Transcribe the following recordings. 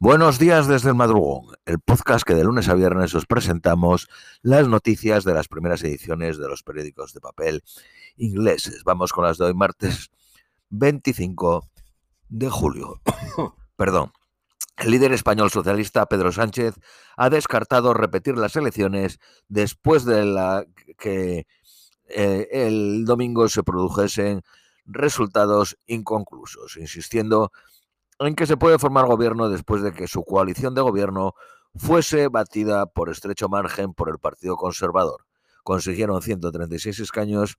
Buenos días desde el madrugón, el podcast que de lunes a viernes os presentamos las noticias de las primeras ediciones de los periódicos de papel ingleses. Vamos con las de hoy, martes 25 de julio. Perdón. El líder español socialista Pedro Sánchez ha descartado repetir las elecciones después de la que eh, el domingo se produjesen resultados inconclusos, insistiendo en que se puede formar gobierno después de que su coalición de gobierno fuese batida por estrecho margen por el Partido Conservador. Consiguieron 136 escaños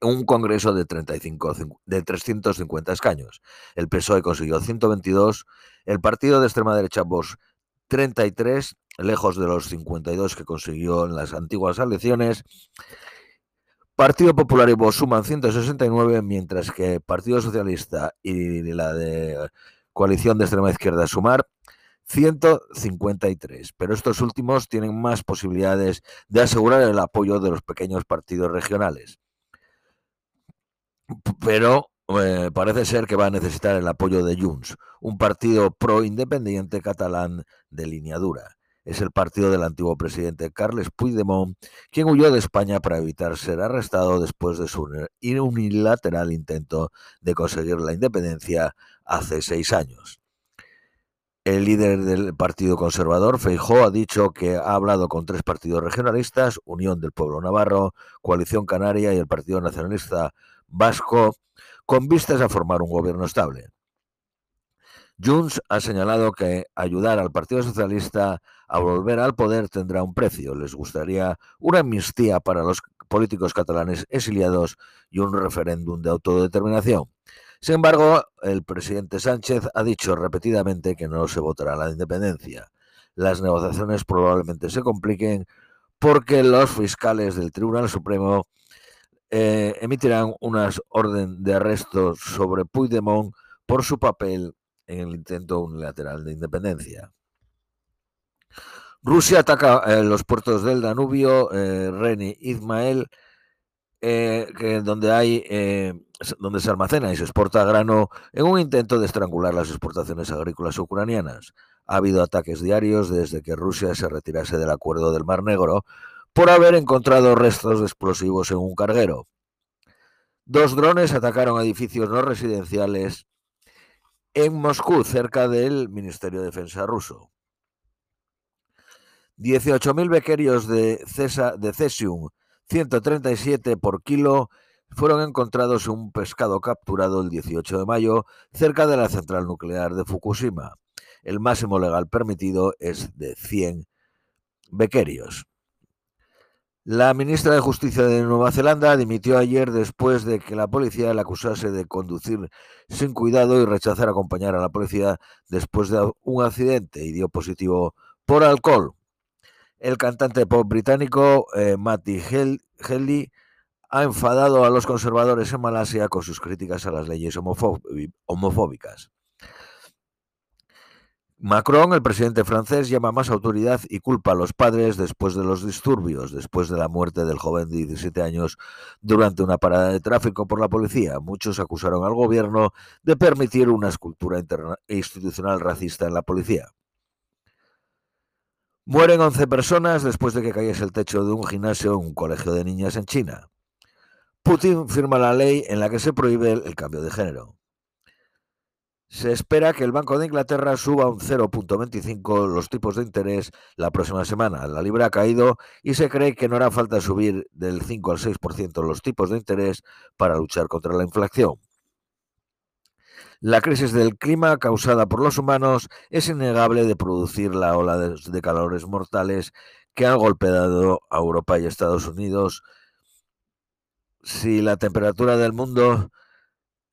un congreso de, 35, de 350 escaños. El PSOE consiguió 122, el partido de extrema derecha Vox 33, lejos de los 52 que consiguió en las antiguas elecciones. Partido Popular y Vox suman 169, mientras que Partido Socialista y la de Coalición de Extrema Izquierda Sumar 153. Pero estos últimos tienen más posibilidades de asegurar el apoyo de los pequeños partidos regionales. Pero eh, parece ser que va a necesitar el apoyo de Junts, un partido pro-independiente catalán de línea dura es el partido del antiguo presidente Carles Puigdemont, quien huyó de España para evitar ser arrestado después de su unilateral intento de conseguir la independencia hace seis años. El líder del Partido Conservador, Feijó, ha dicho que ha hablado con tres partidos regionalistas, Unión del Pueblo Navarro, Coalición Canaria y el Partido Nacionalista Vasco, con vistas a formar un gobierno estable. Junts ha señalado que ayudar al Partido Socialista a volver al poder tendrá un precio. Les gustaría una amnistía para los políticos catalanes exiliados y un referéndum de autodeterminación. Sin embargo, el presidente Sánchez ha dicho repetidamente que no se votará la independencia. Las negociaciones probablemente se compliquen porque los fiscales del Tribunal Supremo eh, emitirán una orden de arresto sobre Puigdemont por su papel en el intento unilateral de independencia. Rusia ataca eh, los puertos del Danubio, eh, Reni, Izmael, eh, donde hay, donde se almacena y se exporta grano en un intento de estrangular las exportaciones agrícolas ucranianas. Ha habido ataques diarios desde que Rusia se retirase del acuerdo del Mar Negro por haber encontrado restos de explosivos en un carguero. Dos drones atacaron edificios no residenciales en Moscú, cerca del Ministerio de Defensa ruso. 18.000 becquerios de, de cesium 137 por kilo fueron encontrados en un pescado capturado el 18 de mayo cerca de la central nuclear de Fukushima. El máximo legal permitido es de 100 becquerios. La ministra de Justicia de Nueva Zelanda dimitió ayer después de que la policía la acusase de conducir sin cuidado y rechazar acompañar a la policía después de un accidente y dio positivo por alcohol. El cantante pop británico eh, Matty Healy ha enfadado a los conservadores en Malasia con sus críticas a las leyes homofóbicas. Macron, el presidente francés, llama más autoridad y culpa a los padres después de los disturbios, después de la muerte del joven de 17 años durante una parada de tráfico por la policía. Muchos acusaron al gobierno de permitir una escultura institucional racista en la policía. Mueren 11 personas después de que cayese el techo de un gimnasio en un colegio de niñas en China. Putin firma la ley en la que se prohíbe el cambio de género. Se espera que el Banco de Inglaterra suba un 0.25 los tipos de interés la próxima semana. La libra ha caído y se cree que no hará falta subir del 5 al 6% los tipos de interés para luchar contra la inflación. La crisis del clima causada por los humanos es innegable de producir la ola de, calores mortales que han golpeado a Europa y Estados Unidos. Si la temperatura del mundo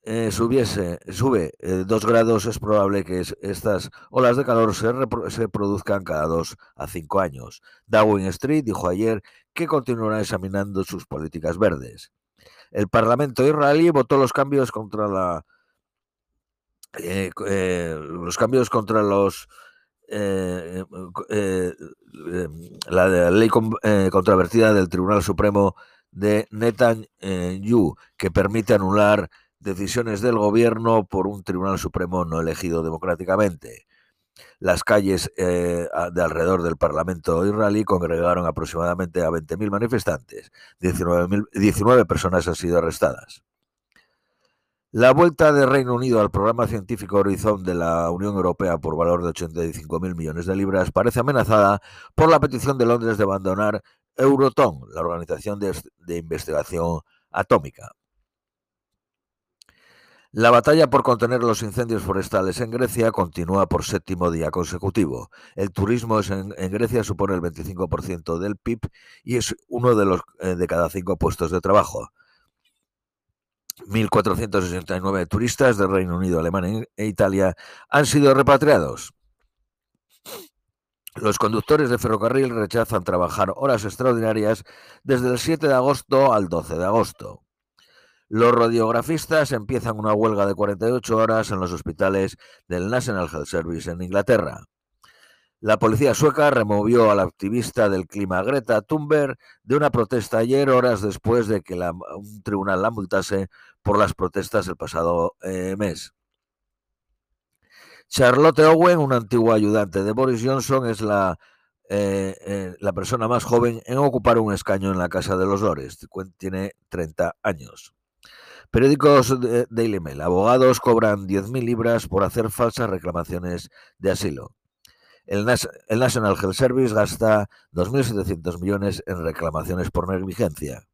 eh, subiese, sube eh, dos grados, es probable que estas olas de calor se, se, produzcan cada dos a cinco años. Darwin Street dijo ayer que continuará examinando sus políticas verdes. El Parlamento israelí votó los cambios contra la eh, los cambios contra los la, ley controvertida del Tribunal Supremo de Netanyahu que permite anular decisiones del gobierno por un Tribunal Supremo no elegido democráticamente. Las calles eh, de alrededor del Parlamento israelí congregaron aproximadamente a 20.000 manifestantes. 19, 19 personas han sido arrestadas. La vuelta de Reino Unido al programa científico Horizon de la Unión Europea por valor de 85.000 millones de libras parece amenazada por la petición de Londres de abandonar Euroton, la organización de, de investigación atómica. La batalla por contener los incendios forestales en Grecia continúa por séptimo día consecutivo. El turismo en, Grecia supone el 25% del PIB y es uno de, los, eh, de cada cinco puestos de trabajo. 1.469 turistas del Reino Unido, Alemania e Italia han sido repatriados. Los conductores de ferrocarril rechazan trabajar horas extraordinarias desde el 7 de agosto al 12 de agosto. Los radiografistas empiezan una huelga de 48 horas en los hospitales del National Health Service en Inglaterra. La policía sueca removió al activista del clima Greta Thunberg de una protesta ayer, horas después de que la, un tribunal la multase por las protestas el pasado eh, mes. Charlotte Owen, una antigua ayudante de Boris Johnson, es la, eh, eh, la persona más joven en ocupar un escaño en la Casa de los Lores. Tiene 30 años. Periódicos Daily Mail. Abogados cobran 10.000 libras por hacer falsas reclamaciones de asilo. El, el National Health Service gasta 2.700 millones en reclamaciones por negligencia.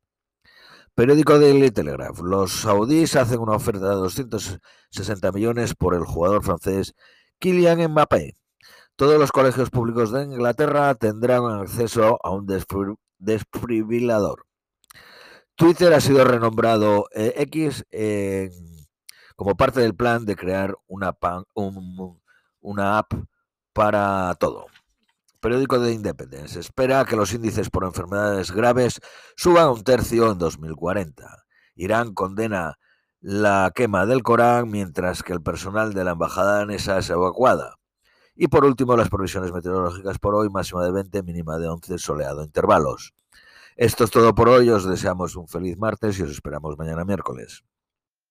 Periódico Daily Telegraph. Los saudíes hacen una oferta de 260 millones por el jugador francés Kylian Mbappé. Todos los colegios públicos de Inglaterra tendrán acceso a un desfibrilador. Twitter ha sido renombrado eh, X como parte del plan de crear una, pan, un, una app para todo. Periódico de Independence. Espera que los índices por enfermedades graves suban un tercio en 2040. Irán condena la quema del Corán mientras que el personal de la embajada danesa es evacuada. Y por último, las provisiones meteorológicas por hoy, máxima de 20, mínima de 11, soleado intervalos. Esto es todo por hoy, os deseamos un feliz martes y os esperamos mañana miércoles.